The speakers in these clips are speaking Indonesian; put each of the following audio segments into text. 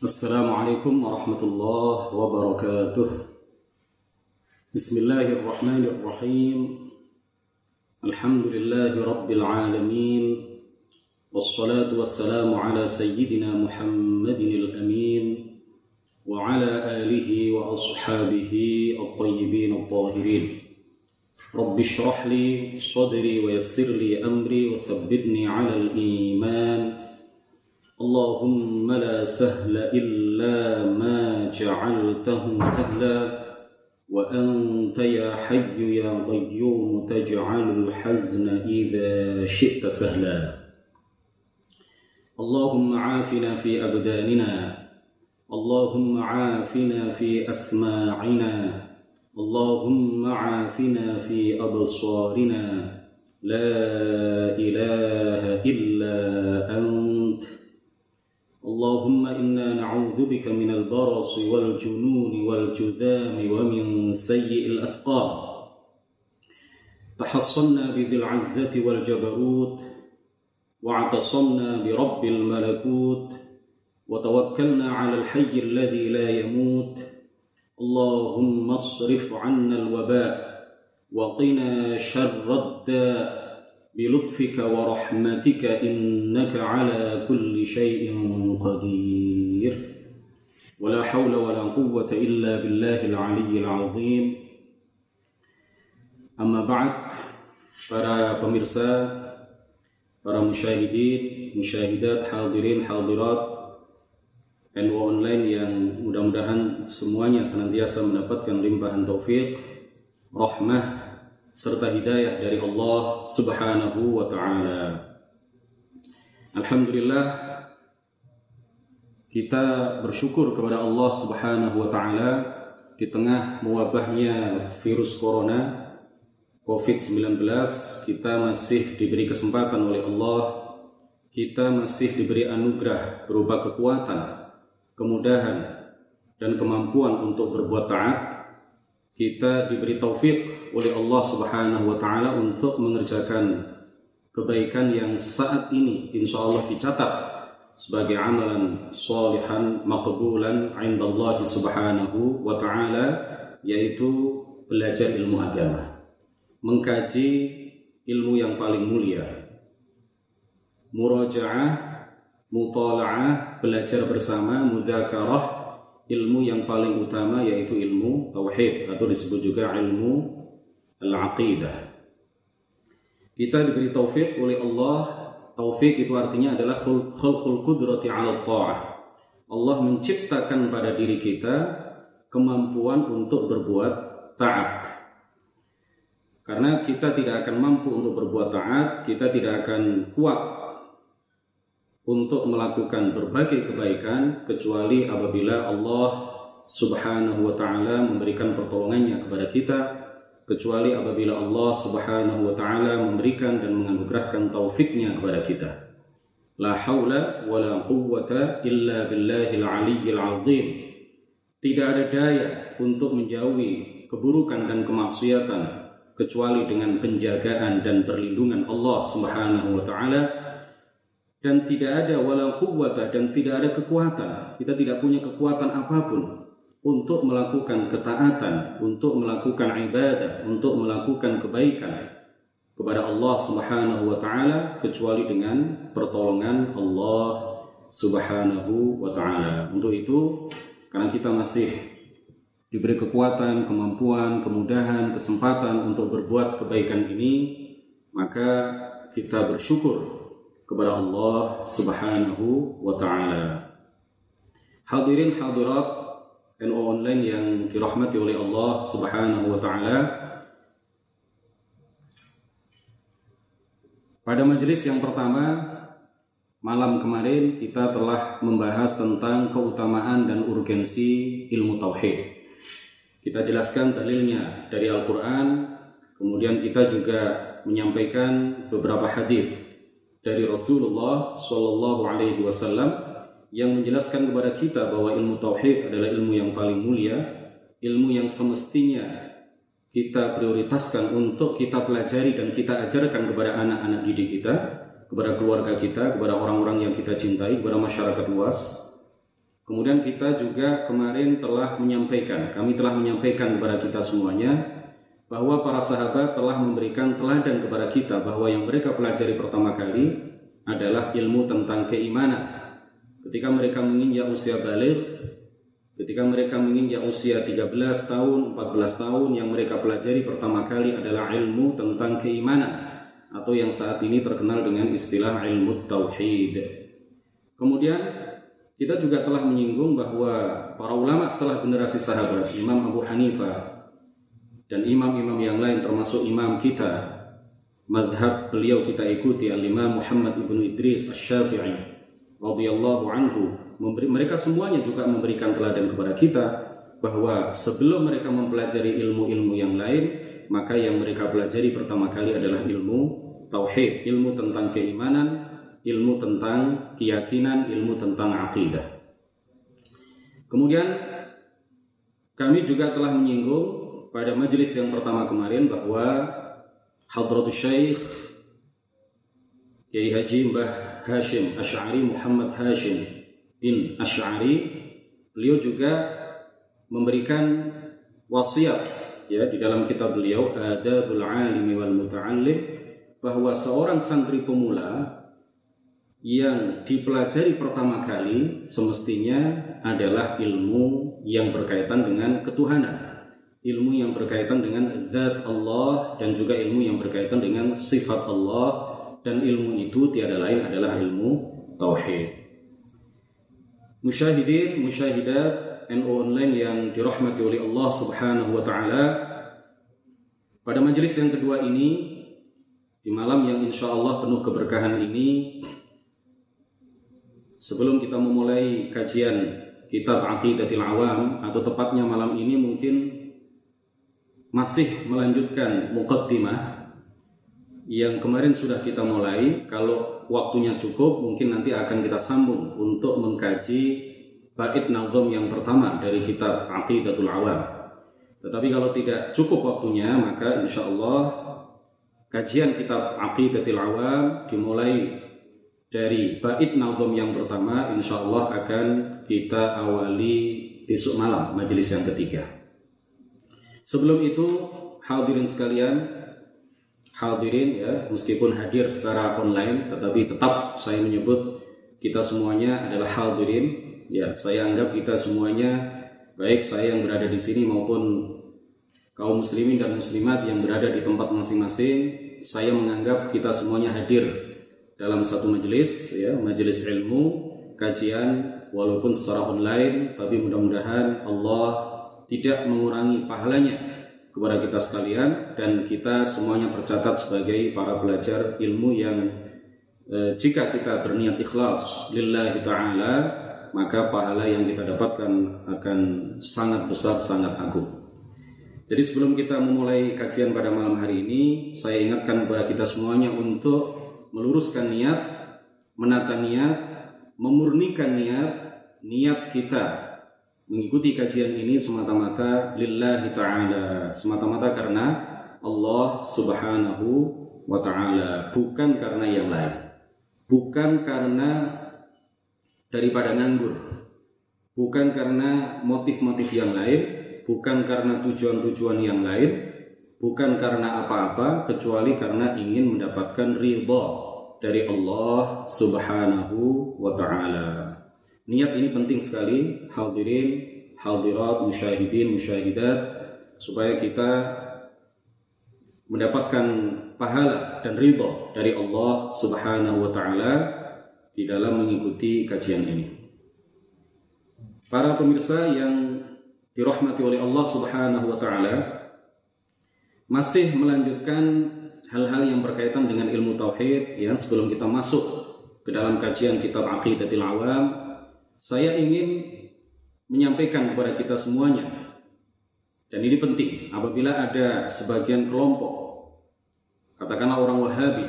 السلام عليكم ورحمة الله وبركاته. بسم الله الرحمن الرحيم. الحمد لله رب العالمين. والصلاة والسلام على سيدنا محمد الأمين وعلى آله وأصحابه الطيبين الطاهرين. رب اشرح لي صدري ويسر لي أمري وثبتني على الإيمان. اللهم لا سهل إلا ما جعلته سهلا وأنت يا حي يا قيوم تجعل الحزن إذا شئت سهلا. اللهم عافنا في أبداننا اللهم عافنا في أسماعنا اللهم عافنا في أبصارنا. لا إله إلا اللهم إنا نعوذ بك من البرص والجنون والجذام ومن سيء الأسقام. تحصنا بذي العزة والجبروت واعتصمنا برب الملكوت وتوكلنا على الحي الذي لا يموت. اللهم اصرف عنا الوباء وقنا شر الداء. بلطفك ورحمتك إنك على كل شيء قدير ولا حول ولا قوة إلا بالله العلي العظيم أما بعد para pemirsa, para musyahidin, musyahidat, hadirin, hadirat, NU online yang mudah-mudahan semuanya senantiasa mendapatkan limpahan taufik, rahmah, serta hidayah dari Allah Subhanahu wa taala. Alhamdulillah kita bersyukur kepada Allah Subhanahu wa taala di tengah mewabahnya virus corona COVID-19 kita masih diberi kesempatan oleh Allah. Kita masih diberi anugerah berupa kekuatan, kemudahan dan kemampuan untuk berbuat taat kita diberi taufik oleh Allah Subhanahu wa taala untuk mengerjakan kebaikan yang saat ini insya Allah dicatat sebagai amalan salihan maqbulan inda Allah Subhanahu wa taala yaitu belajar ilmu agama. Mengkaji ilmu yang paling mulia. Murajaah mutalaah belajar bersama mudzakarah ilmu yang paling utama yaitu ilmu tauhid atau disebut juga ilmu al-aqidah. Kita diberi taufik oleh Allah. Taufik itu artinya adalah khulqul qudrati 'ala ta'ah. Allah menciptakan pada diri kita kemampuan untuk berbuat taat. Karena kita tidak akan mampu untuk berbuat taat, kita tidak akan kuat untuk melakukan berbagai kebaikan kecuali apabila Allah Subhanahu wa taala memberikan pertolongannya kepada kita kecuali apabila Allah Subhanahu wa taala memberikan dan menganugerahkan taufiknya kepada kita. La haula wa la quwwata illa billahil aliyyil azim. Tidak ada daya untuk menjauhi keburukan dan kemaksiatan kecuali dengan penjagaan dan perlindungan Allah Subhanahu wa taala dan tidak ada wala quwwata dan tidak ada kekuatan. Kita tidak punya kekuatan apa pun untuk melakukan ketaatan, untuk melakukan ibadah, untuk melakukan kebaikan kepada Allah Subhanahu wa taala kecuali dengan pertolongan Allah Subhanahu wa taala. Untuk itu karena kita masih diberi kekuatan, kemampuan, kemudahan, kesempatan untuk berbuat kebaikan ini, maka kita bersyukur kepada Allah Subhanahu wa taala. Hadirin hadirat NU online yang dirahmati oleh Allah Subhanahu wa taala. Pada majelis yang pertama malam kemarin kita telah membahas tentang keutamaan dan urgensi ilmu tauhid. Kita jelaskan dalilnya dari Al-Qur'an, kemudian kita juga menyampaikan beberapa hadis dari Rasulullah Shallallahu Alaihi Wasallam yang menjelaskan kepada kita bahwa ilmu tauhid adalah ilmu yang paling mulia, ilmu yang semestinya kita prioritaskan untuk kita pelajari dan kita ajarkan kepada anak-anak didik kita, kepada keluarga kita, kepada orang-orang yang kita cintai, kepada masyarakat luas. Kemudian kita juga kemarin telah menyampaikan, kami telah menyampaikan kepada kita semuanya bahwa para sahabat telah memberikan teladan kepada kita bahwa yang mereka pelajari pertama kali adalah ilmu tentang keimanan. Ketika mereka menginjak usia balik, ketika mereka menginjak usia 13 tahun, 14 tahun yang mereka pelajari pertama kali adalah ilmu tentang keimanan atau yang saat ini terkenal dengan istilah ilmu tauhid. Kemudian kita juga telah menyinggung bahwa para ulama setelah generasi sahabat, Imam Abu Hanifah, dan imam-imam yang lain termasuk imam kita madhab beliau kita ikuti al-imam Muhammad ibnu Idris asy-Syafi'i radhiyallahu anhu memberi, mereka semuanya juga memberikan teladan kepada kita bahwa sebelum mereka mempelajari ilmu-ilmu yang lain maka yang mereka pelajari pertama kali adalah ilmu tauhid ilmu tentang keimanan ilmu tentang keyakinan ilmu tentang akidah kemudian kami juga telah menyinggung pada majelis yang pertama kemarin bahwa Hadratus Syekh Kiai Haji Mbah Hashim Ash'ari Muhammad Hashim bin Ash'ari beliau juga memberikan wasiat ya di dalam kitab beliau Adabul Alimi wal Muta'allim bahwa seorang santri pemula yang dipelajari pertama kali semestinya adalah ilmu yang berkaitan dengan ketuhanan ilmu yang berkaitan dengan zat Allah dan juga ilmu yang berkaitan dengan sifat Allah dan ilmu itu tiada lain adalah ilmu tauhid. Musyahidin, musyahidat NU online yang dirahmati oleh Allah Subhanahu wa taala. Pada majelis yang kedua ini di malam yang insya Allah penuh keberkahan ini sebelum kita memulai kajian kitab Aqidatil Awam atau tepatnya malam ini mungkin masih melanjutkan muqaddimah yang kemarin sudah kita mulai. Kalau waktunya cukup mungkin nanti akan kita sambung untuk mengkaji bait nazam yang pertama dari kitab Aqidatul Awam. Tetapi kalau tidak cukup waktunya maka insya Allah kajian kitab Aqidatul Awam dimulai dari bait nazam yang pertama insya Allah akan kita awali besok malam majelis yang ketiga Sebelum itu hadirin sekalian, hadirin ya, meskipun hadir secara online tetapi tetap saya menyebut kita semuanya adalah hadirin. Ya, saya anggap kita semuanya baik saya yang berada di sini maupun kaum muslimin dan muslimat yang berada di tempat masing-masing, saya menganggap kita semuanya hadir dalam satu majelis ya, majelis ilmu, kajian walaupun secara online tapi mudah-mudahan Allah tidak mengurangi pahalanya kepada kita sekalian dan kita semuanya tercatat sebagai para belajar ilmu yang e, jika kita berniat ikhlas lillahi taala maka pahala yang kita dapatkan akan sangat besar sangat agung. Jadi sebelum kita memulai kajian pada malam hari ini, saya ingatkan kepada kita semuanya untuk meluruskan niat, menata niat, memurnikan niat, niat kita mengikuti kajian ini semata-mata lillahi ta'ala. Semata-mata karena Allah subhanahu wa ta'ala bukan karena yang lain. Bukan karena daripada nganggur. Bukan karena motif-motif yang lain. Bukan karena tujuan-tujuan yang lain. Bukan karena apa-apa kecuali karena ingin mendapatkan ridha dari Allah subhanahu wa ta'ala Niat ini penting sekali, hadirin, hadirat, musyahidin, musyahidat, supaya kita mendapatkan pahala dan ridho dari Allah Subhanahu wa taala di dalam mengikuti kajian ini. Para pemirsa yang dirahmati oleh Allah Subhanahu wa taala masih melanjutkan hal-hal yang berkaitan dengan ilmu tauhid yang sebelum kita masuk ke dalam kajian kitab Aqidatul Awam saya ingin menyampaikan kepada kita semuanya dan ini penting apabila ada sebagian kelompok katakanlah orang Wahabi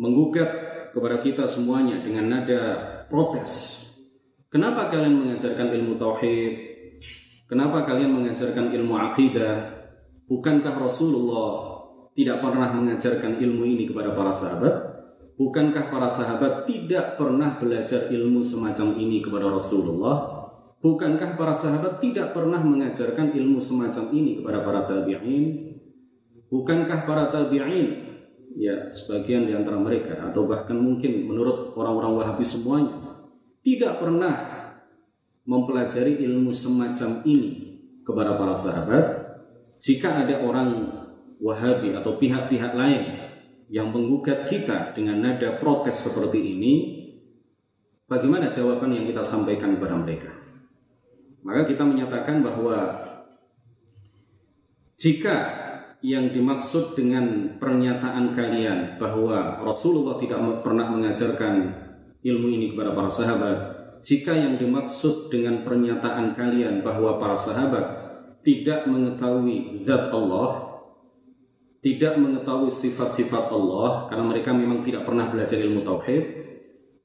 menggugat kepada kita semuanya dengan nada protes kenapa kalian mengajarkan ilmu tauhid? Kenapa kalian mengajarkan ilmu akidah bukankah Rasulullah tidak pernah mengajarkan ilmu ini kepada para sahabat Bukankah para sahabat tidak pernah belajar ilmu semacam ini kepada Rasulullah? Bukankah para sahabat tidak pernah mengajarkan ilmu semacam ini kepada para tabi'in? Bukankah para tabi'in ya sebagian di antara mereka atau bahkan mungkin menurut orang-orang Wahabi semuanya tidak pernah mempelajari ilmu semacam ini kepada para sahabat jika ada orang Wahabi atau pihak-pihak lain yang menggugat kita dengan nada protes seperti ini, bagaimana jawaban yang kita sampaikan kepada mereka? Maka kita menyatakan bahwa jika yang dimaksud dengan pernyataan kalian bahwa Rasulullah tidak pernah mengajarkan ilmu ini kepada para sahabat, jika yang dimaksud dengan pernyataan kalian bahwa para sahabat tidak mengetahui zat Allah, tidak mengetahui sifat-sifat Allah karena mereka memang tidak pernah belajar ilmu tauhid,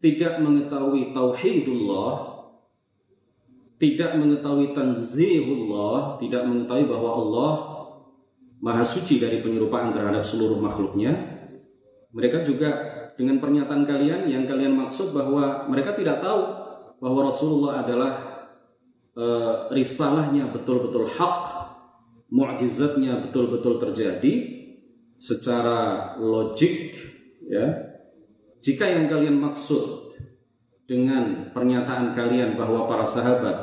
tidak mengetahui tauhidullah, tidak mengetahui tanzihullah, tidak mengetahui bahwa Allah maha suci dari penyerupaan terhadap seluruh makhluknya. Mereka juga dengan pernyataan kalian yang kalian maksud bahwa mereka tidak tahu bahwa Rasulullah adalah e, risalahnya betul-betul hak, mukjizatnya betul-betul terjadi, secara logik ya jika yang kalian maksud dengan pernyataan kalian bahwa para sahabat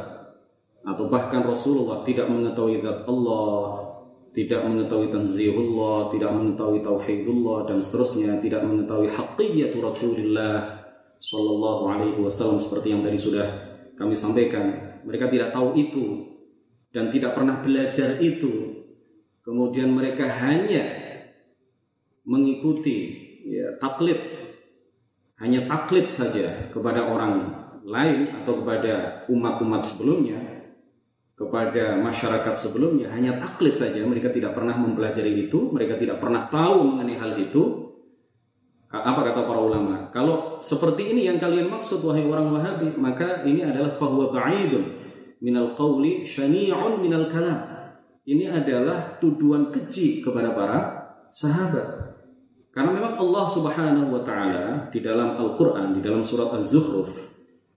atau bahkan Rasulullah tidak mengetahui zat Allah tidak mengetahui tanzihullah tidak mengetahui tauhidullah dan seterusnya tidak mengetahui haqiqatu Rasulullah sallallahu alaihi wasallam seperti yang tadi sudah kami sampaikan mereka tidak tahu itu dan tidak pernah belajar itu. Kemudian mereka hanya mengikuti ya, taklid. Hanya taklid saja kepada orang lain atau kepada umat-umat sebelumnya kepada masyarakat sebelumnya hanya taklid saja. Mereka tidak pernah mempelajari itu mereka tidak pernah tahu mengenai hal itu. Apa kata para ulama? Kalau seperti ini yang kalian maksud wahai orang wahabi maka ini adalah fahuwa ba'idun minal qawli syani'un minal kalam. Ini adalah tuduhan keji kepada para sahabat karena memang Allah Subhanahu wa taala di dalam Al-Qur'an di dalam surat Az-Zukhruf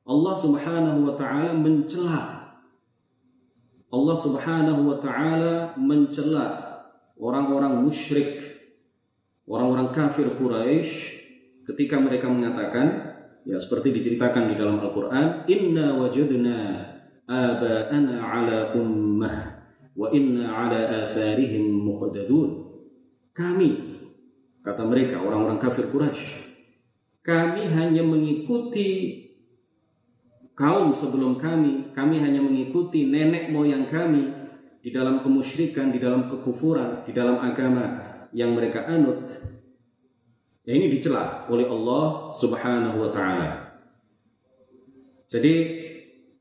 Allah Subhanahu wa taala mencela. Allah Subhanahu wa taala mencela orang-orang musyrik orang-orang kafir Quraisy ketika mereka mengatakan ya seperti diceritakan di dalam Al-Qur'an inna wajadna aba'ana ala ummah wa inna ala atharihim muqtadun. Kami Kata mereka, orang-orang kafir Quraisy, kami hanya mengikuti kaum sebelum kami, kami hanya mengikuti nenek moyang kami di dalam kemusyrikan, di dalam kekufuran, di dalam agama yang mereka anut. Ya ini dicela oleh Allah Subhanahu wa taala. Jadi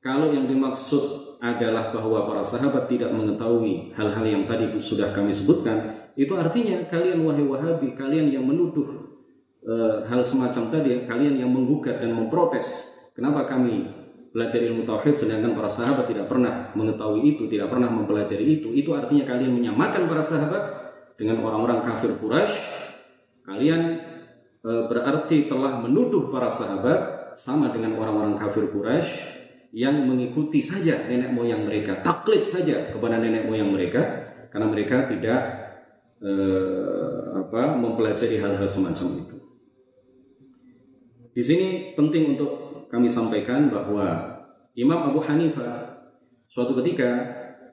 kalau yang dimaksud adalah bahwa para sahabat tidak mengetahui hal-hal yang tadi sudah kami sebutkan, itu artinya kalian wahai Wahabi, kalian yang menuduh e, hal semacam tadi, kalian yang menggugat dan memprotes, kenapa kami belajar ilmu tauhid sedangkan para sahabat tidak pernah mengetahui itu, tidak pernah mempelajari itu. Itu artinya kalian menyamakan para sahabat dengan orang-orang kafir Quraisy. Kalian e, berarti telah menuduh para sahabat sama dengan orang-orang kafir Quraisy yang mengikuti saja nenek moyang mereka, taklid saja kepada nenek moyang mereka karena mereka tidak eh, apa mempelajari hal-hal semacam itu. Di sini penting untuk kami sampaikan bahwa Imam Abu Hanifah suatu ketika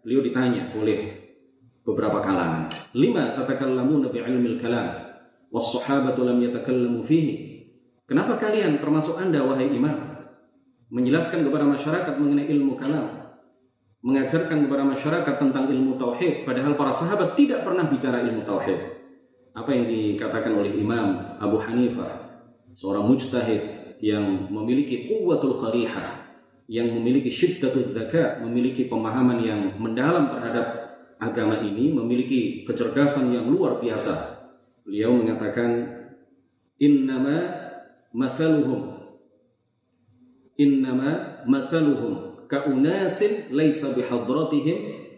beliau ditanya oleh beberapa kalangan, lima tatakallamu nabi ilmil kalam was sahabatu lam yatakallamu fihi. Kenapa kalian termasuk Anda wahai imam menjelaskan kepada masyarakat mengenai ilmu kalam mengajarkan kepada masyarakat tentang ilmu tauhid padahal para sahabat tidak pernah bicara ilmu tauhid. Apa yang dikatakan oleh Imam Abu Hanifah, seorang mujtahid yang memiliki kuwatul qarihah, yang memiliki syiddatul dzaka, memiliki pemahaman yang mendalam terhadap agama ini, memiliki kecerdasan yang luar biasa. Beliau mengatakan innama mathaluhum innama mathaluhum kaunasin laisa bihadratihim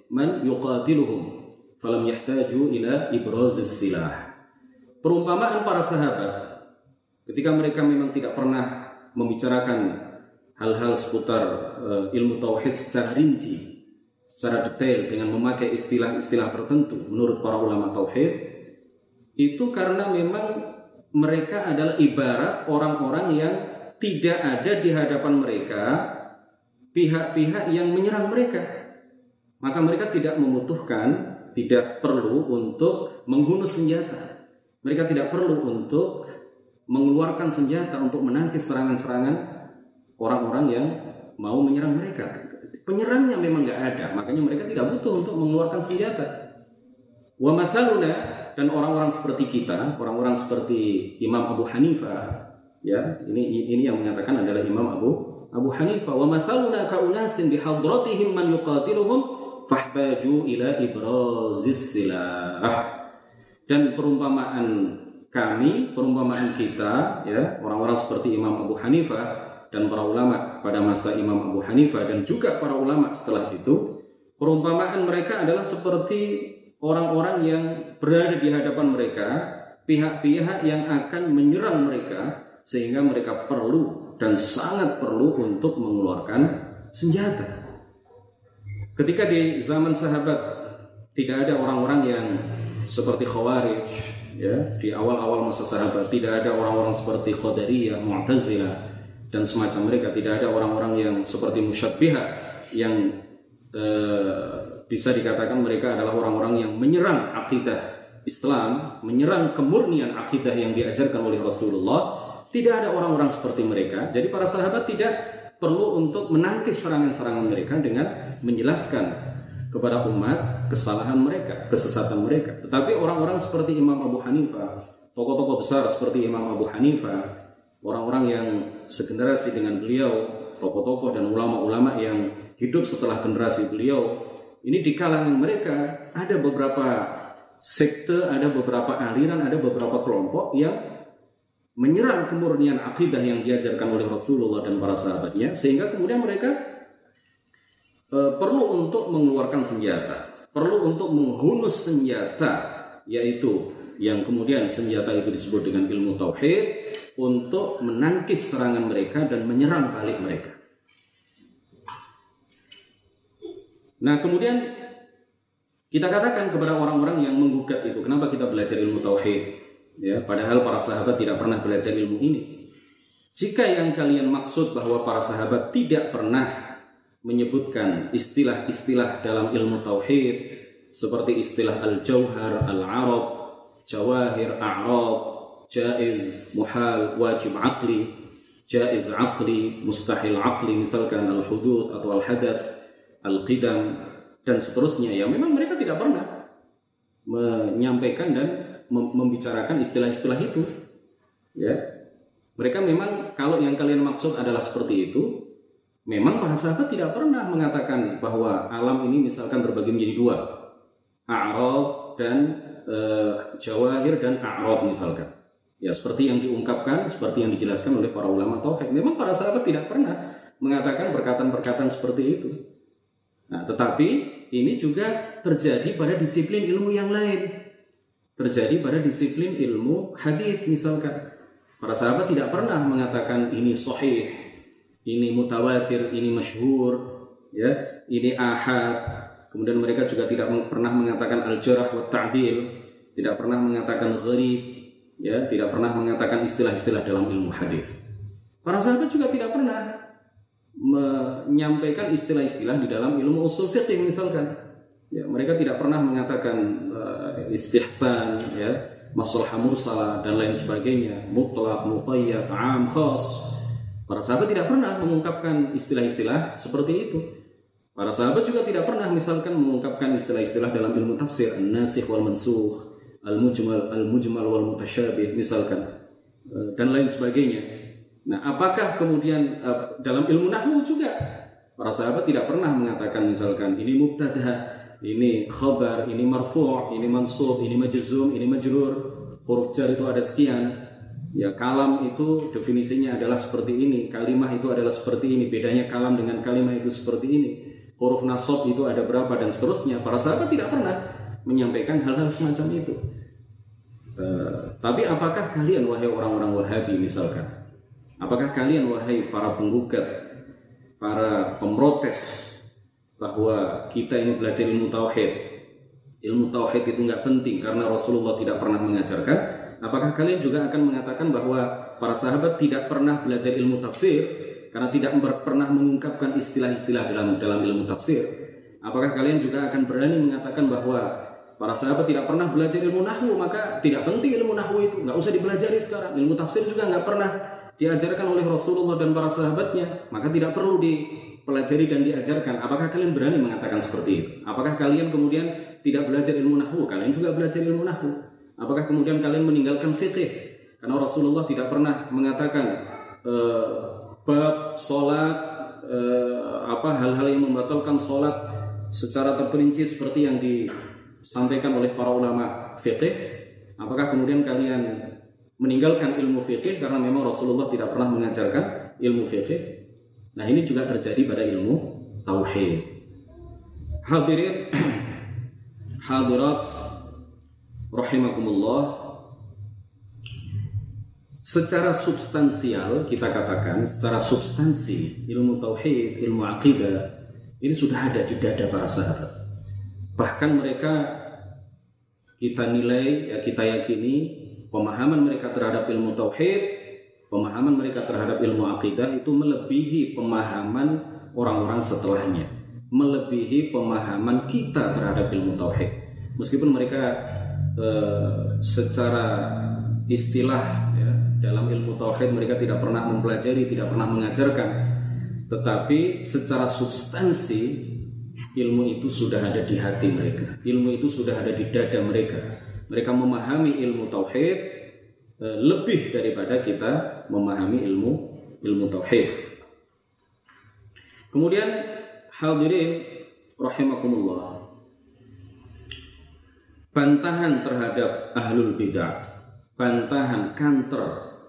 man yuqatiluhum falam yahtaju ila ibrazis silah. Perumpamaan para sahabat ketika mereka memang tidak pernah membicarakan hal-hal seputar uh, ilmu tauhid secara rinci, secara detail dengan memakai istilah-istilah tertentu menurut para ulama tauhid, itu karena memang mereka adalah ibarat orang-orang yang tidak ada di hadapan mereka pihak-pihak yang menyerang mereka. Maka mereka tidak membutuhkan, tidak perlu untuk menghunus senjata. Mereka tidak perlu untuk mengeluarkan senjata untuk menangkis serangan-serangan orang-orang yang mau menyerang mereka. Penyerangnya memang nggak ada, makanya mereka tidak butuh untuk mengeluarkan senjata. Wa mathaluna dan orang-orang seperti kita, orang-orang seperti Imam Abu Hanifah, ya ini ini yang mengatakan adalah Imam Abu Abu Hanifah. Wa mathaluna ka unasin bihadratihim man yuqatiluhum fahtaju ila ibrazis silah. Dan perumpamaan kami, perumpamaan kita, ya orang-orang seperti Imam Abu Hanifah dan para ulama pada masa Imam Abu Hanifah dan juga para ulama setelah itu, perumpamaan mereka adalah seperti orang-orang yang berada di hadapan mereka, pihak-pihak yang akan menyerang mereka sehingga mereka perlu dan sangat perlu untuk mengeluarkan senjata. Ketika di zaman sahabat tidak ada orang-orang yang seperti Khawarij, ya di awal-awal masa sahabat tidak ada orang-orang seperti Qadariyah, Mu'tazilah dan semacam mereka tidak ada orang-orang yang seperti Musyabbihah yang eh, bisa dikatakan mereka adalah orang-orang yang menyerang akidah Islam, menyerang kemurnian akidah yang diajarkan oleh Rasulullah. Tidak ada orang-orang seperti mereka. Jadi para sahabat tidak perlu untuk menangkis serangan-serangan mereka dengan menjelaskan kepada umat kesalahan mereka, kesesatan mereka. Tetapi orang-orang seperti Imam Abu Hanifah, tokoh-tokoh besar seperti Imam Abu Hanifah, orang-orang yang segenerasi dengan beliau, tokoh-tokoh dan ulama-ulama yang hidup setelah generasi beliau, ini di kalangan mereka ada beberapa sekte, ada beberapa aliran, ada beberapa kelompok yang menyerang kemurnian akidah yang diajarkan oleh Rasulullah dan para sahabatnya, sehingga kemudian mereka e, perlu untuk mengeluarkan senjata, perlu untuk menghunus senjata, yaitu yang kemudian senjata itu disebut dengan ilmu tauhid untuk menangkis serangan mereka dan menyerang balik mereka. Nah, kemudian kita katakan kepada orang-orang yang menggugat itu, kenapa kita belajar ilmu tauhid? Ya, padahal para sahabat tidak pernah belajar ilmu ini. Jika yang kalian maksud bahwa para sahabat tidak pernah menyebutkan istilah-istilah dalam ilmu tauhid seperti istilah al-jauhar, al-arab, jawahir, a'rab, jaiz, muhal, wajib aqli, jaiz aqli, mustahil aqli misalkan al-hudud atau al-hadath, al-qidam dan seterusnya ya memang mereka tidak pernah menyampaikan dan membicarakan istilah-istilah itu ya mereka memang kalau yang kalian maksud adalah seperti itu Memang para sahabat tidak pernah mengatakan bahwa alam ini misalkan terbagi menjadi dua, a'rab dan e, jawahir dan a'rab misalkan. Ya seperti yang diungkapkan, seperti yang dijelaskan oleh para ulama tauhid. Memang para sahabat tidak pernah mengatakan perkataan-perkataan seperti itu. Nah, tetapi ini juga terjadi pada disiplin ilmu yang lain. Terjadi pada disiplin ilmu hadis misalkan. Para sahabat tidak pernah mengatakan ini sahih, ini mutawatir, ini masyhur, ya, ini ahad. Kemudian mereka juga tidak pernah mengatakan al-jarh wa ta'dil, tidak pernah mengatakan gharib, ya, tidak pernah mengatakan istilah-istilah dalam ilmu hadis. Para sahabat juga tidak pernah menyampaikan istilah-istilah di dalam ilmu usul fiqh misalkan. Ya, mereka tidak pernah mengatakan uh, istihsan, ya, masalah mursalah dan lain sebagainya, mutlak, muqayyad, am, khas. Para sahabat tidak pernah mengungkapkan istilah-istilah seperti itu. Para sahabat juga tidak pernah misalkan mengungkapkan istilah-istilah dalam ilmu tafsir, an-nasikh wal mansukh, al-mujmal, al-mujmal wal mutasyabih misalkan eh, dan lain sebagainya. Nah, apakah kemudian eh, dalam ilmu nahwu juga para sahabat tidak pernah mengatakan misalkan ini mubtada, ini khabar, ini marfu', ini mansub, ini majzum, ini majrur, huruf jar itu ada sekian, Ya kalam itu definisinya adalah seperti ini, kalimah itu adalah seperti ini, bedanya kalam dengan kalimah itu seperti ini. Huruf nasab itu ada berapa dan seterusnya. Para sahabat tidak pernah menyampaikan hal-hal semacam itu. Uh, tapi apakah kalian wahai orang-orang Wahabi misalkan, apakah kalian wahai para penggugat, para pemrotes bahwa kita ini belajar ilmu tauhid, ilmu tauhid itu nggak penting karena Rasulullah tidak pernah mengajarkan, apakah kalian juga akan mengatakan bahwa para sahabat tidak pernah belajar ilmu tafsir karena tidak pernah mengungkapkan istilah-istilah dalam dalam ilmu tafsir? Apakah kalian juga akan berani mengatakan bahwa Para sahabat tidak pernah belajar ilmu nahwu, maka tidak penting ilmu nahwu itu, nggak usah dipelajari sekarang. Ilmu tafsir juga nggak pernah diajarkan oleh Rasulullah dan para sahabatnya, maka tidak perlu dipelajari dan diajarkan. Apakah kalian berani mengatakan seperti itu? Apakah kalian kemudian tidak belajar ilmu nahwu? Kalian juga belajar ilmu nahwu. Apakah kemudian kalian meninggalkan fikih? Karena Rasulullah tidak pernah mengatakan e, bab sholat e, apa hal-hal yang membatalkan sholat secara terperinci seperti yang di disampaikan oleh para ulama fikih, apakah kemudian kalian meninggalkan ilmu fikih karena memang Rasulullah tidak pernah mengajarkan ilmu fikih? Nah, ini juga terjadi pada ilmu tauhid. Hadirin hadirat rahimakumullah secara substansial kita katakan secara substansi ilmu tauhid, ilmu akidah ini sudah ada di dada para sahabat bahkan mereka kita nilai ya kita yakini pemahaman mereka terhadap ilmu tauhid pemahaman mereka terhadap ilmu akidah itu melebihi pemahaman orang-orang setelahnya. Melebihi pemahaman kita terhadap ilmu tauhid. Meskipun mereka eh, secara istilah ya, dalam ilmu tauhid mereka tidak pernah mempelajari tidak pernah mengajarkan. Tetapi secara substansi ilmu itu sudah ada di hati mereka. Ilmu itu sudah ada di dada mereka mereka memahami ilmu tauhid eh, lebih daripada kita memahami ilmu ilmu tauhid kemudian hadirin rahimakumullah bantahan terhadap ahlul bidah bantahan kantor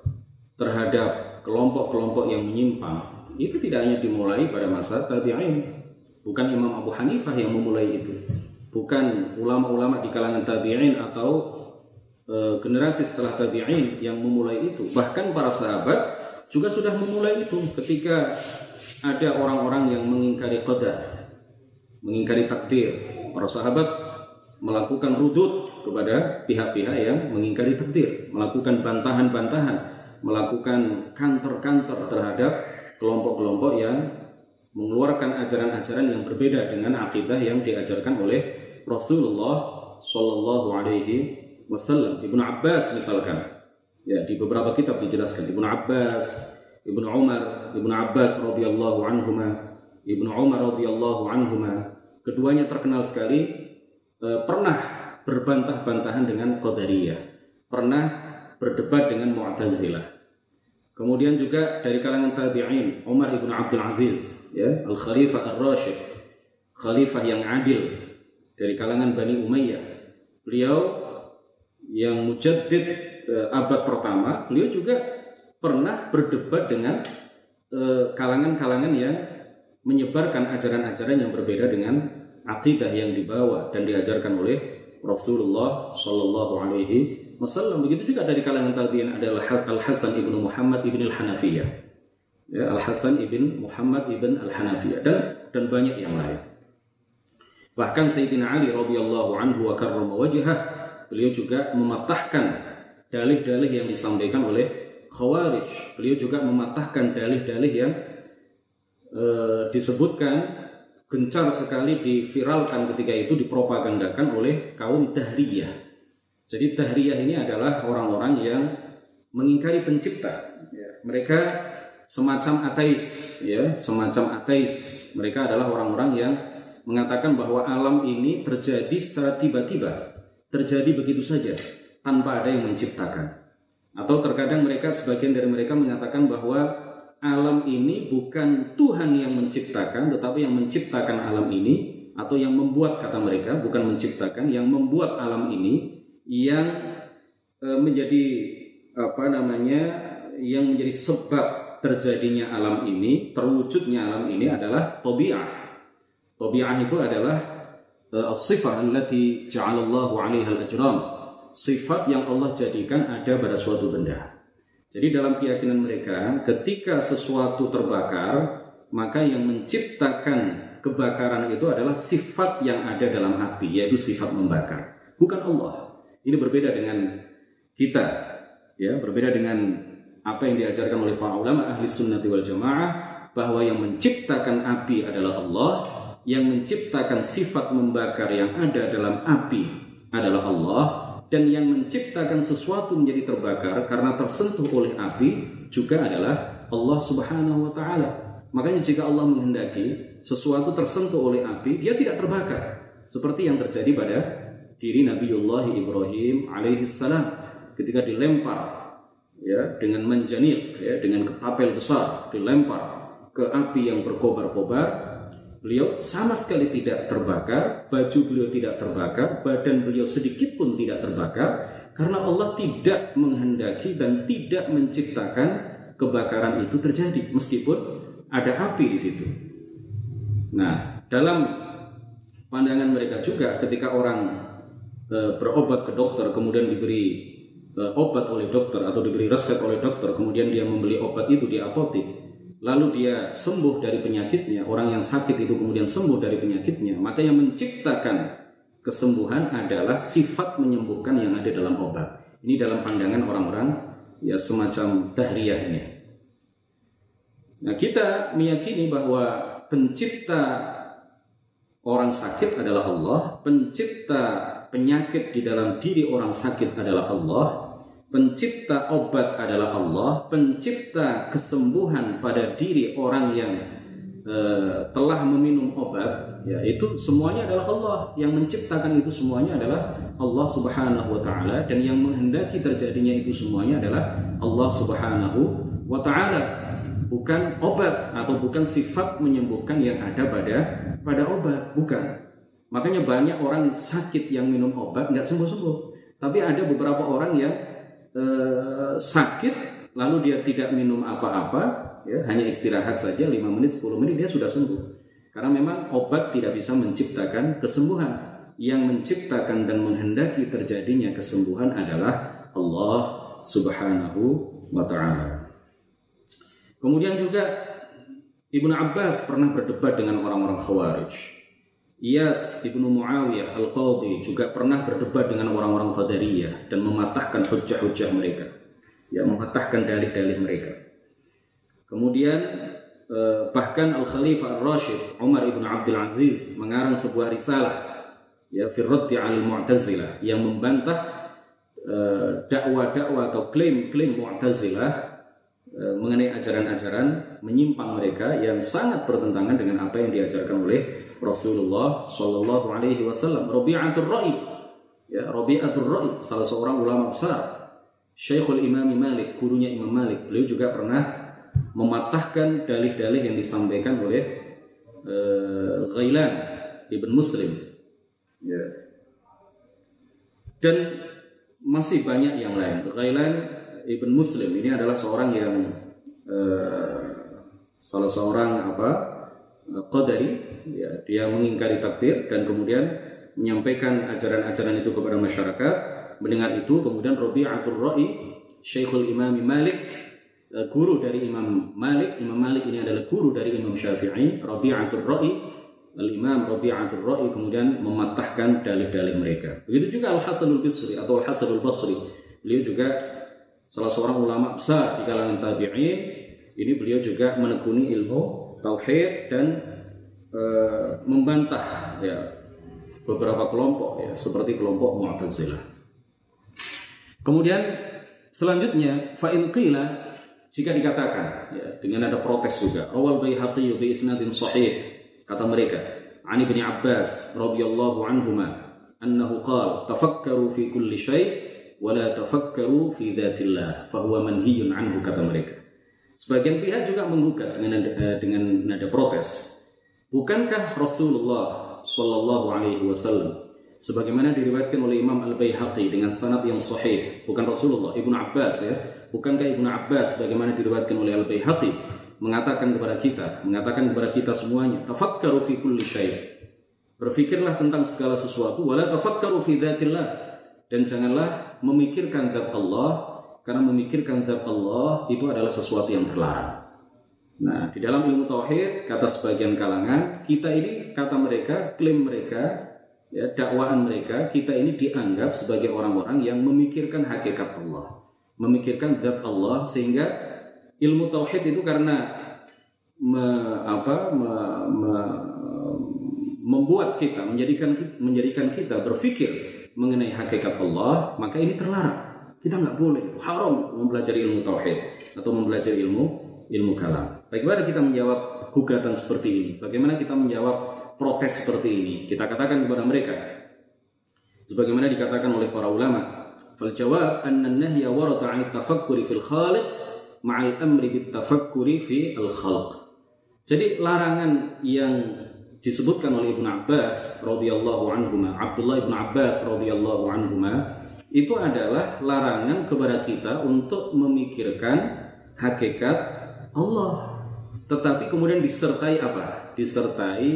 terhadap kelompok-kelompok yang menyimpang itu tidak hanya dimulai pada masa tabi'in Bukan Imam Abu Hanifah yang memulai itu. Bukan ulama-ulama di kalangan tabi'in atau e, generasi setelah tabi'in yang memulai itu. Bahkan para sahabat juga sudah memulai itu ketika ada orang-orang yang mengingkari qadar, mengingkari takdir. Para sahabat melakukan rudut kepada pihak-pihak yang mengingkari takdir, melakukan bantahan-bantahan, melakukan kantor-kantor terhadap kelompok-kelompok yang mengeluarkan ajaran-ajaran yang berbeda dengan akidah yang diajarkan oleh Rasulullah Shallallahu Alaihi Wasallam. Ibnu Abbas misalkan, ya di beberapa kitab dijelaskan Ibnu Abbas, Ibnu Umar, Ibnu Abbas radhiyallahu anhuma, Ibnu Umar radhiyallahu anhuma, keduanya terkenal sekali eh, pernah berbantah-bantahan dengan Qadariyah, pernah berdebat dengan Mu'tazilah. Kemudian juga dari kalangan tabi'in Umar ibn Abdul Aziz ya al khalifah ar rashid khalifah yang adil dari kalangan Bani Umayyah. Beliau yang mujaddid uh, abad pertama beliau juga pernah berdebat dengan eh, kalangan-kalangan uh, yang menyebarkan ajaran-ajaran yang berbeda dengan akidah yang dibawa dan diajarkan oleh Rasulullah Shallallahu Alaihi Wasallam. Begitu juga dari kalangan tabiin adalah Al Hasan ibnu Muhammad ibnu Al Hanafiyah ya, Al Hasan ibn Muhammad ibn Al Hanafiyah dan dan banyak yang lain. Bahkan Sayyidina Ali radhiyallahu anhu wa karrama wajhah beliau juga mematahkan dalih-dalih yang disampaikan oleh Khawarij. Beliau juga mematahkan dalih-dalih yang e, disebutkan gencar sekali diviralkan ketika itu dipropagandakan oleh kaum Dahriyah. Jadi Dahriyah ini adalah orang-orang yang mengingkari pencipta. Ya, mereka semacam ateis ya semacam ateis mereka adalah orang-orang yang mengatakan bahwa alam ini terjadi secara tiba-tiba terjadi begitu saja tanpa ada yang menciptakan atau terkadang mereka sebagian dari mereka mengatakan bahwa alam ini bukan Tuhan yang menciptakan tetapi yang menciptakan alam ini atau yang membuat kata mereka bukan menciptakan yang membuat alam ini yang e, menjadi apa namanya yang menjadi sebab terjadinya alam ini, terwujudnya alam ini adalah tobi'ah. Tobi'ah itu adalah uh, as-sifah allati ja'alallahu 'alaiha al-ajram. sifat yang Allah jadikan ada pada suatu benda. Jadi dalam keyakinan mereka, ketika sesuatu terbakar, maka yang menciptakan kebakaran itu adalah sifat yang ada dalam api, yaitu sifat membakar, bukan Allah. Ini berbeda dengan kita, ya, berbeda dengan apa yang diajarkan oleh para ulama ahli sunnati wal jamaah bahwa yang menciptakan api adalah Allah, yang menciptakan sifat membakar yang ada dalam api adalah Allah, dan yang menciptakan sesuatu menjadi terbakar karena tersentuh oleh api juga adalah Allah Subhanahu wa taala. Makanya jika Allah menghendaki sesuatu tersentuh oleh api, dia tidak terbakar. Seperti yang terjadi pada diri Nabiullah Ibrahim alaihissalam ketika dilempar ya dengan menjanik ya dengan ketapel besar dilempar ke api yang berkobar-kobar Beliau sama sekali tidak terbakar, baju beliau tidak terbakar, badan beliau sedikit pun tidak terbakar, karena Allah tidak menghendaki dan tidak menciptakan kebakaran itu terjadi, meskipun ada api di situ. Nah, dalam pandangan mereka juga, ketika orang berobat ke dokter, kemudian diberi e, obat oleh dokter atau diberi resep oleh dokter, kemudian dia membeli obat itu di apotek, lalu dia sembuh dari penyakitnya, orang yang sakit itu kemudian sembuh dari penyakitnya, maka yang menciptakan kesembuhan adalah sifat menyembuhkan yang ada dalam obat. Ini dalam pandangan orang-orang ya semacam dahriyah ini. Nah, kita meyakini bahwa pencipta orang sakit adalah Allah, pencipta penyakit di dalam diri orang sakit adalah Allah, pencipta obat adalah Allah, pencipta kesembuhan pada diri orang yang uh, telah meminum obat, ya itu semuanya adalah Allah. Yang menciptakan itu semuanya adalah Allah Subhanahu wa taala dan yang menghendaki terjadinya itu semuanya adalah Allah Subhanahu wa taala. Bukan obat atau bukan sifat menyembuhkan yang ada pada pada obat bukan makanya banyak orang sakit yang minum obat nggak sembuh sembuh tapi ada beberapa orang yang Eh, sakit lalu dia tidak minum apa-apa ya hanya istirahat saja 5 menit 10 menit dia sudah sembuh karena memang obat tidak bisa menciptakan kesembuhan yang menciptakan dan menghendaki terjadinya kesembuhan adalah Allah Subhanahu wa taala. Kemudian juga Ibnu Abbas pernah berdebat dengan orang-orang Khawarij. Iyas ibnu Muawiyah al-Qadhi juga pernah berdebat dengan orang-orang Qadariyah dan mematahkan hujah-hujah mereka. Ya, mematahkan dalih-dalih mereka. Kemudian eh, bahkan Al-Khalifah Ar-Rashid Umar ibn Abdul Aziz mengarang sebuah risalah ya Firraddi al-Mu'tazilah yang membantah eh, dakwah-dakwah atau klaim-klaim Mu'tazilah mengenai ajaran-ajaran menyimpang mereka yang sangat bertentangan dengan apa yang diajarkan oleh Rasulullah Shallallahu Alaihi Wasallam. Rabi'atul Ra'i ya Rabi'atul Ra'i salah seorang ulama besar. Syekhul Imam Malik gurunya Imam Malik. Beliau juga pernah mematahkan dalih-dalih yang disampaikan oleh uh, Ghailan Ibn Muslim. Ya. dan masih banyak yang lain. Ghailan Ibn Muslim ini adalah seorang yang uh, salah seorang apa Qadari ya, dia mengingkari takdir dan kemudian menyampaikan ajaran-ajaran itu kepada masyarakat. Mendengar itu kemudian Rabi'atul Ra'i Syekhul Imam Malik eh, guru dari Imam Malik. Imam Malik ini adalah guru dari Imam Syafi'i. Rabi'atul Ra'i Al-Imam Rabi'atul Ra'i kemudian mematahkan dalil-dalil mereka. Begitu juga Al-Hasanul Basri atau Al-Hasanul Basri. Beliau juga salah seorang ulama besar di kalangan tabi'in. Ini beliau juga menekuni ilmu tauhid dan e, membantah ya beberapa kelompok ya seperti kelompok Mu'tazilah. Kemudian selanjutnya fa in qila jika dikatakan ya dengan ada protes juga awal Baihaqi bi isnadin sahih kata mereka Ani bin Abbas radhiyallahu anhuma annahu qala tafakkaru fi kulli syai' wa la tafakkaru fi dzatillah fa huwa manhiyun anhu kata mereka. Sebagian pihak juga menggugat dengan nada, dengan nada protes. Bukankah Rasulullah Shallallahu Alaihi Wasallam sebagaimana diriwayatkan oleh Imam Al Baihaqi dengan sanad yang sahih, bukan Rasulullah Ibnu Abbas ya, bukankah Ibnu Abbas sebagaimana diriwayatkan oleh Al Baihaqi mengatakan kepada kita, mengatakan kepada kita semuanya, tafakkaru fi kulli syai. Berfikirlah tentang segala sesuatu, wala tafakkaru fi dzatillah dan janganlah memikirkan zat Allah karena memikirkan zat Allah itu adalah sesuatu yang terlarang. Nah, di dalam ilmu tauhid kata sebagian kalangan, kita ini kata mereka, klaim mereka, ya, dakwaan mereka, kita ini dianggap sebagai orang-orang yang memikirkan hakikat Allah, memikirkan zat Allah sehingga ilmu tauhid itu karena me, apa, me, me, membuat kita menjadikan menjadikan kita berpikir mengenai hakikat Allah, maka ini terlarang. Kita nggak boleh, haram mempelajari ilmu tauhid atau mempelajari ilmu ilmu kalam. Bagaimana kita menjawab gugatan seperti ini? Bagaimana kita menjawab protes seperti ini? Kita katakan kepada mereka, sebagaimana dikatakan oleh para ulama, fal jawab anna nahya warata 'an tafakkuri fil khaliq ma'al amri bit tafakkuri fi al khalq. Jadi larangan yang disebutkan oleh Ibnu Abbas radhiyallahu anhu, Abdullah Ibnu Abbas radhiyallahu anhu itu adalah larangan kepada kita untuk memikirkan hakikat Allah tetapi kemudian disertai apa? Disertai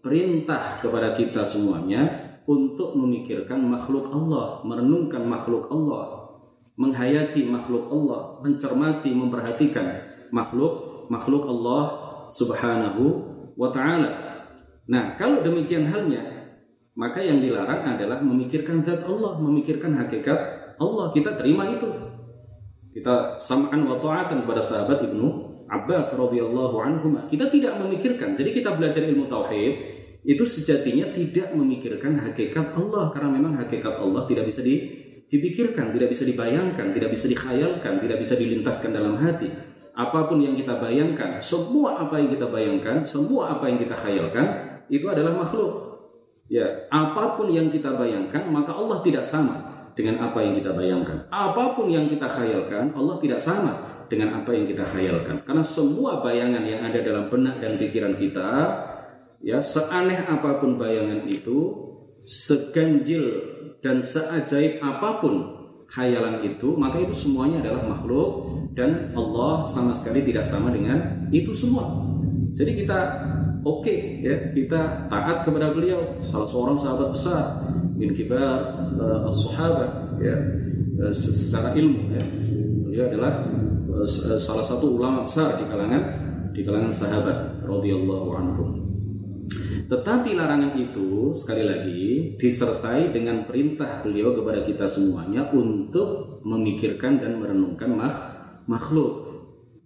perintah kepada kita semuanya untuk memikirkan makhluk Allah, merenungkan makhluk Allah, menghayati makhluk Allah, mencermati, memperhatikan makhluk makhluk Allah Subhanahu wa taala. Nah, kalau demikian halnya, maka yang dilarang adalah memikirkan zat Allah, memikirkan hakikat Allah. Kita terima itu. Kita sam'an wa ta'atan kepada sahabat Ibnu Abbas radhiyallahu anhu kita tidak memikirkan. Jadi kita belajar ilmu tauhid itu sejatinya tidak memikirkan hakikat Allah karena memang hakikat Allah tidak bisa di, dipikirkan, tidak bisa dibayangkan, tidak bisa dikhayalkan, tidak bisa dilintaskan dalam hati. Apa pun yang kita bayangkan, semua apa yang kita bayangkan, semua apa yang kita khayalkan itu adalah makhluk. Ya, apa pun yang kita bayangkan maka Allah tidak sama dengan apa yang kita bayangkan. Apa pun yang kita khayalkan, Allah tidak sama dengan apa yang kita khayalkan. Karena semua bayangan yang ada dalam benak dan pikiran kita, ya seaneh apa pun bayangan itu, seganjil dan seajaib apa pun khayalan itu, maka itu semuanya adalah makhluk dan Allah sama sekali tidak sama dengan itu semua. Jadi kita oke okay, ya, kita taat kepada beliau, salah seorang sahabat besar min kibar uh, as-sahabah ya uh, secara ilmu ya. Beliau adalah Eh, salah satu ulama besar di kalangan di kalangan sahabat radhiyallahu anhum. Tetapi larangan itu sekali lagi disertai dengan perintah beliau kepada kita semuanya untuk memikirkan dan merenungkan mak makhluk.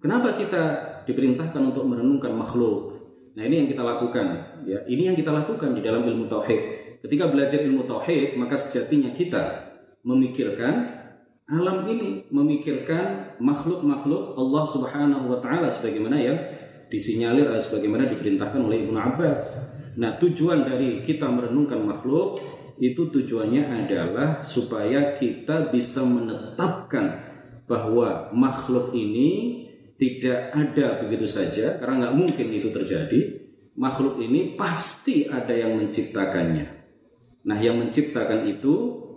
Kenapa kita diperintahkan untuk merenungkan makhluk? Nah, ini yang kita lakukan ya. Ini yang kita lakukan di dalam ilmu tauhid. Ketika belajar ilmu tauhid, maka sejatinya kita memikirkan alam ini memikirkan makhluk-makhluk Allah Subhanahu wa taala sebagaimana yang disinyalir atau sebagaimana diperintahkan oleh Ibnu Abbas. Nah, tujuan dari kita merenungkan makhluk itu tujuannya adalah supaya kita bisa menetapkan bahwa makhluk ini tidak ada begitu saja karena nggak mungkin itu terjadi. Makhluk ini pasti ada yang menciptakannya. Nah, yang menciptakan itu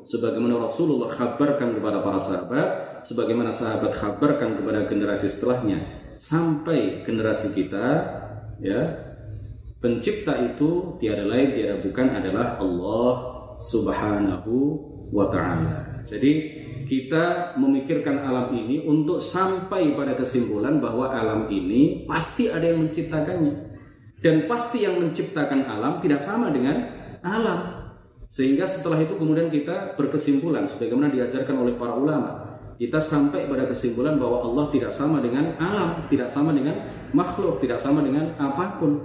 sebagaimana Rasulullah kabarkan kepada para sahabat, sebagaimana sahabat kabarkan kepada generasi setelahnya sampai generasi kita, ya pencipta itu tiada lain tiada bukan adalah Allah Subhanahu wa taala. Jadi kita memikirkan alam ini untuk sampai pada kesimpulan bahwa alam ini pasti ada yang menciptakannya. Dan pasti yang menciptakan alam tidak sama dengan alam. Sehingga setelah itu kemudian kita berkesimpulan sebagaimana diajarkan oleh para ulama. Kita sampai pada kesimpulan bahwa Allah tidak sama dengan alam, tidak sama dengan makhluk, tidak sama dengan apa pun.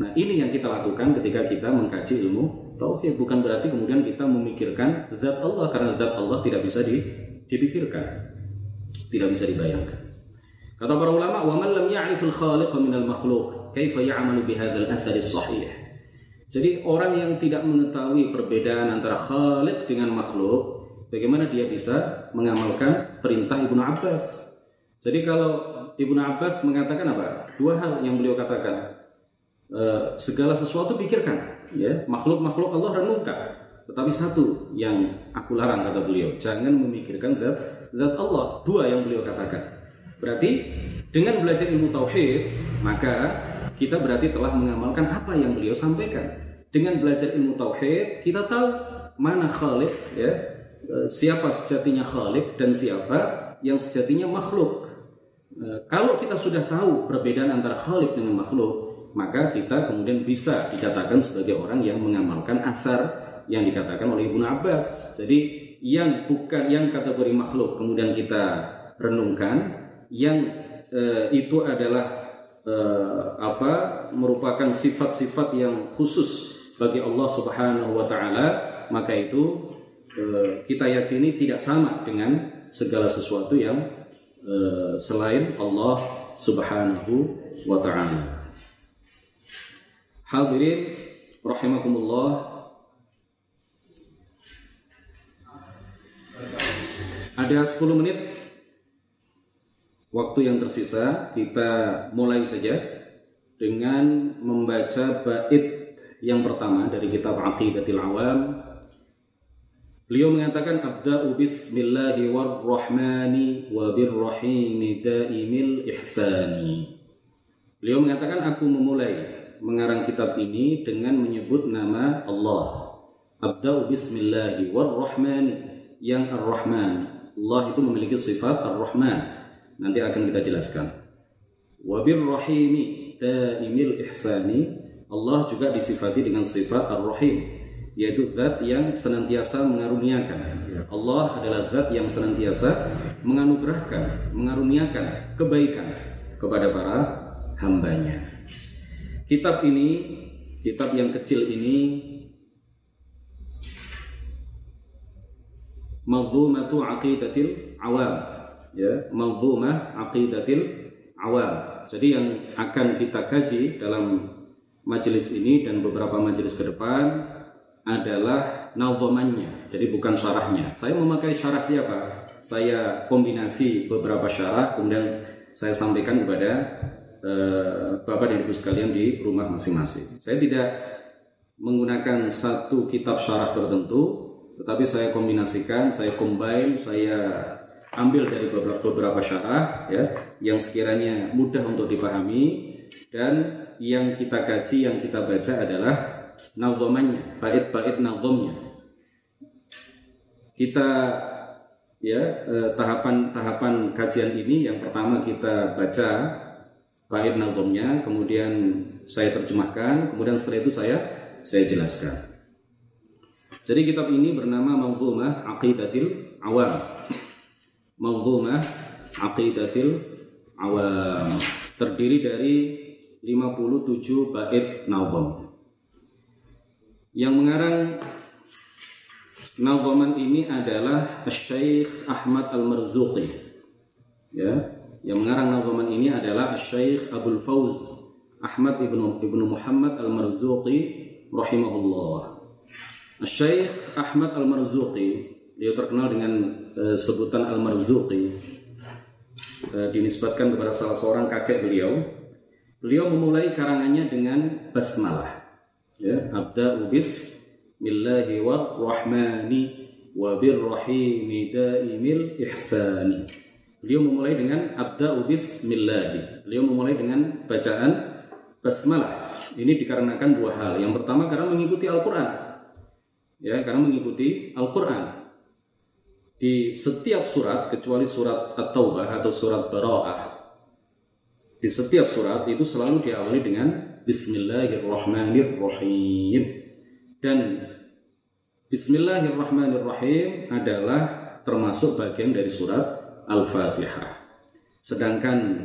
Nah, ini yang kita lakukan ketika kita mengkaji ilmu tauhid. Bukan berarti kemudian kita memikirkan zat Allah karena zat Allah tidak bisa dipikirkan. Tidak bisa dibayangkan. Kata para ulama, "Wa man lam ya'rifil khaliq min al-makhluq, kaifa ya'malu bihadzal athar sahih?" Jadi orang yang tidak mengetahui perbedaan antara Khalid dengan makhluk, bagaimana dia bisa mengamalkan perintah Ibnu Abbas? Jadi kalau Ibnu Abbas mengatakan apa? Dua hal yang beliau katakan. E, segala sesuatu pikirkan, ya makhluk-makhluk Allah renungkan. Tetapi satu yang aku larang kata beliau, jangan memikirkan zat, zat Allah. Dua yang beliau katakan. Berarti dengan belajar ilmu tauhid, maka kita berarti telah mengamalkan apa yang beliau sampaikan. Dengan belajar ilmu tauhid, kita tahu mana Khalid ya eh, siapa sejatinya khalik dan siapa yang sejatinya makhluk. Eh, kalau kita sudah tahu perbedaan antara khalik dengan makhluk, maka kita kemudian bisa dikatakan sebagai orang yang mengamalkan asar yang dikatakan oleh Ibnu Abbas. Jadi yang bukan yang kategori makhluk kemudian kita renungkan, yang eh, itu adalah eh, apa merupakan sifat-sifat yang khusus bagi Allah Subhanahu wa taala, maka itu eh, kita yakini tidak sama dengan segala sesuatu yang eh, selain Allah Subhanahu wa taala. Hadirin rahimakumullah Ada 10 menit waktu yang tersisa kita mulai saja dengan membaca bait yang pertama dari kitab Aqidatil Awam. Beliau mengatakan abda'u bismillahi warrahmani wa birrahimi daimil ihsani. Beliau mengatakan aku memulai mengarang kitab ini dengan menyebut nama Allah. Abda'u bismillahi warrahmani yang ar-Rahman Allah itu memiliki sifat Ar-Rahman. Nanti akan kita jelaskan. Wabir rahimi daimil ihsani. Allah juga disifati dengan sifat Ar-Rahim yaitu zat yang senantiasa mengaruniakan. Allah adalah zat yang senantiasa menganugerahkan, mengaruniakan kebaikan kepada para hambanya. Kitab ini, kitab yang kecil ini Maldhumatu aqidatil awam. Ya Maldhumah aqidatil awam. Jadi yang akan kita kaji dalam majelis ini dan beberapa majelis ke depan adalah naldomannya jadi bukan syarahnya. Saya memakai syarah siapa? Saya kombinasi beberapa syarah kemudian saya sampaikan kepada uh, bapak dan ibu sekalian di rumah masing-masing saya tidak menggunakan satu kitab syarah tertentu tetapi saya kombinasikan, saya combine, saya ambil dari beberapa, beberapa syarah ya yang sekiranya mudah untuk dipahami dan yang kita kaji, yang kita baca adalah nazamanya, bait-bait nazamnya. Kita ya eh, tahapan-tahapan kajian ini yang pertama kita baca bait nazamnya, kemudian saya terjemahkan, kemudian setelah itu saya saya jelaskan. Jadi kitab ini bernama Mawdhumah Aqidatil Awam. Mawdhumah Aqidatil Awam. Terdiri dari 57 bait nazam. Yang mengarang nazaman ini adalah Syekh Ahmad Al-Marzuqi. Ya, yang mengarang nazaman ini adalah Syekh Abdul Fauz Ahmad ibnu ibnu Muhammad Al-Marzuqi rahimahullah. Syekh Ahmad Al-Marzuqi, dia terkenal dengan uh, sebutan Al-Marzuqi, uh, dinisbatkan kepada salah seorang kakek beliau. Beliau memulai karangannya dengan basmalah. Ya, abda ubis billahi wa rahmani wa birrahimi daimil ihsani. Beliau memulai dengan abda ubis millahi. Beliau memulai dengan bacaan basmalah. Ini dikarenakan dua hal. Yang pertama karena mengikuti Al-Qur'an ya karena mengikuti Al-Qur'an. Di setiap surat kecuali surat At-Taubah atau surat Bara'ah. Di setiap surat itu selalu diawali dengan Bismillahirrahmanirrahim. Dan Bismillahirrahmanirrahim adalah termasuk bagian dari surat Al-Fatihah. Sedangkan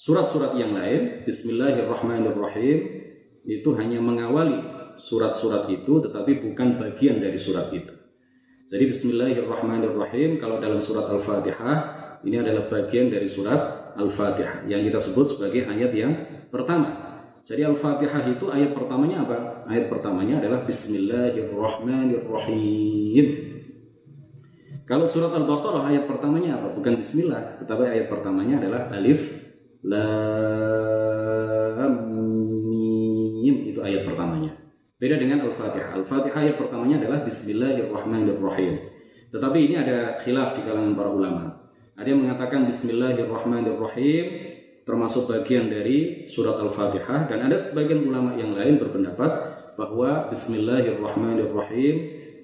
surat-surat yang lain Bismillahirrahmanirrahim itu hanya mengawali surat-surat itu tetapi bukan bagian dari surat itu. Jadi bismillahirrahmanirrahim kalau dalam surat Al-Fatihah ini adalah bagian dari surat Al-Fatihah yang kita sebut sebagai ayat yang pertama. Jadi Al-Fatihah itu ayat pertamanya apa? Ayat pertamanya adalah Bismillahirrahmanirrahim. Kalau surat Al-Baqarah ayat pertamanya apa? Bukan Bismillah, tetapi ayat pertamanya adalah Alif Lam Mim itu ayat pertamanya. Beda dengan Al-Fatihah. Al-Fatihah ayat pertamanya adalah Bismillahirrahmanirrahim. Tetapi ini ada khilaf di kalangan para ulama. Ada yang mengatakan Bismillahirrahmanirrahim termasuk bagian dari surat Al-Fatihah dan ada sebagian ulama yang lain berpendapat bahwa Bismillahirrahmanirrahim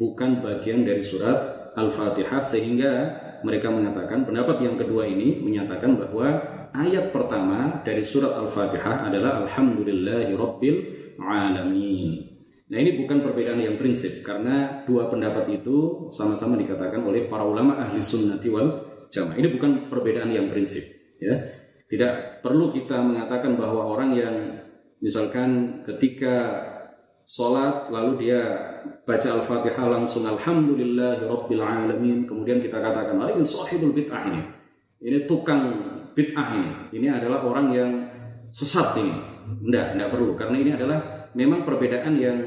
bukan bagian dari surat Al-Fatihah sehingga mereka mengatakan pendapat yang kedua ini menyatakan bahwa ayat pertama dari surat Al-Fatihah adalah Alhamdulillahi Rabbil Alamin. Nah ini bukan perbedaan yang prinsip karena dua pendapat itu sama-sama dikatakan oleh para ulama ahli sunnati wal jamaah. Ini bukan perbedaan yang prinsip, ya. Tidak perlu kita mengatakan bahwa orang yang misalkan ketika sholat lalu dia baca al-fatihah langsung alhamdulillah rabbil alamin. Kemudian kita katakan ah ini sahibul bid'ah ini. Ini tukang bid'ah ini. Ini adalah orang yang sesat ini. Tidak tidak perlu. Karena ini adalah memang perbedaan yang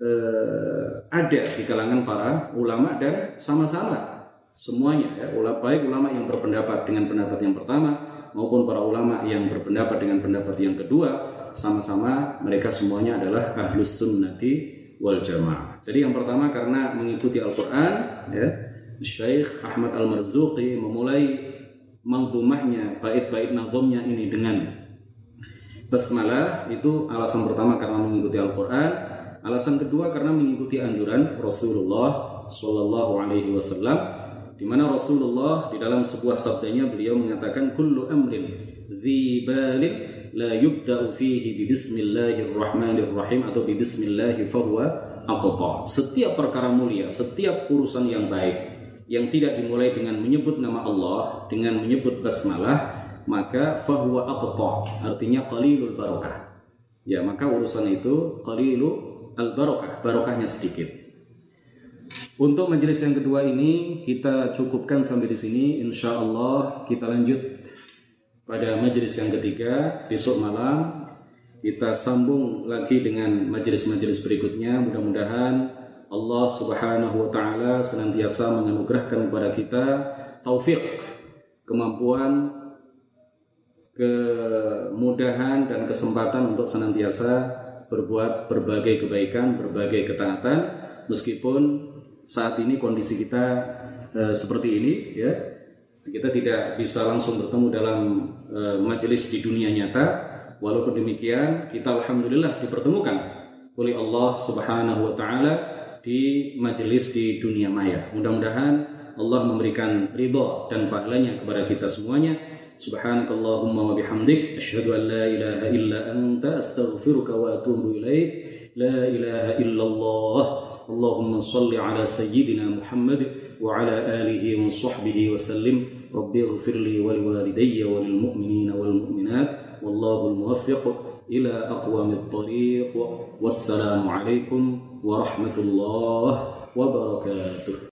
eh, ada di kalangan para ulama dan sama-sama semuanya ya. Ulama baik ulama yang berpendapat dengan pendapat yang pertama maupun para ulama yang berpendapat dengan pendapat yang kedua sama-sama mereka semuanya adalah ahlus sunnati wal jamaah. Jadi yang pertama karena mengikuti Al-Qur'an ya Syekh Ahmad Al-Marzuqi memulai mangdumahnya bait-bait nazomnya ini dengan basmalah itu alasan pertama karena mengikuti Al-Qur'an Alasan kedua karena mengikuti anjuran Rasulullah Shallallahu Alaihi Wasallam, di mana Rasulullah di dalam sebuah sabdanya beliau mengatakan kullu amrin dzibalin la yubda'u fihi bi bismillahirrahmanirrahim atau bi bismillahi fahuwa aqta. Setiap perkara mulia, setiap urusan yang baik yang tidak dimulai dengan menyebut nama Allah, dengan menyebut basmalah, maka fahuwa aqta, artinya qalilul barakah. Ya, maka urusan itu qalilu al-barokah, barokahnya sedikit. Untuk majelis yang kedua ini kita cukupkan sampai di sini. Insya Allah kita lanjut pada majelis yang ketiga besok malam kita sambung lagi dengan majelis-majelis berikutnya. Mudah-mudahan Allah Subhanahu wa taala senantiasa menganugerahkan kepada kita taufik, kemampuan, kemudahan dan kesempatan untuk senantiasa berbuat berbagai kebaikan, berbagai ketaatan meskipun saat ini kondisi kita e, seperti ini ya. Kita tidak bisa langsung bertemu dalam e, majelis di dunia nyata. Walaupun demikian, kita alhamdulillah dipertemukan oleh Allah Subhanahu wa taala di majelis di dunia maya. Mudah-mudahan Allah memberikan ridha dan pahalanya kepada kita semuanya. Subhanakallahumma wa bihamdik asyhadu an la ilaha illa anta astaghfiruka wa atubu ilaik. La ilaha illallah. Allahumma salli ala sayyidina Muhammad وعلى آله وصحبه وسلم. رب اغفر لي ولوالدي وللمؤمنين والمؤمنات. والله الموفق إلى أقوام الطريق. والسلام عليكم ورحمة الله وبركاته.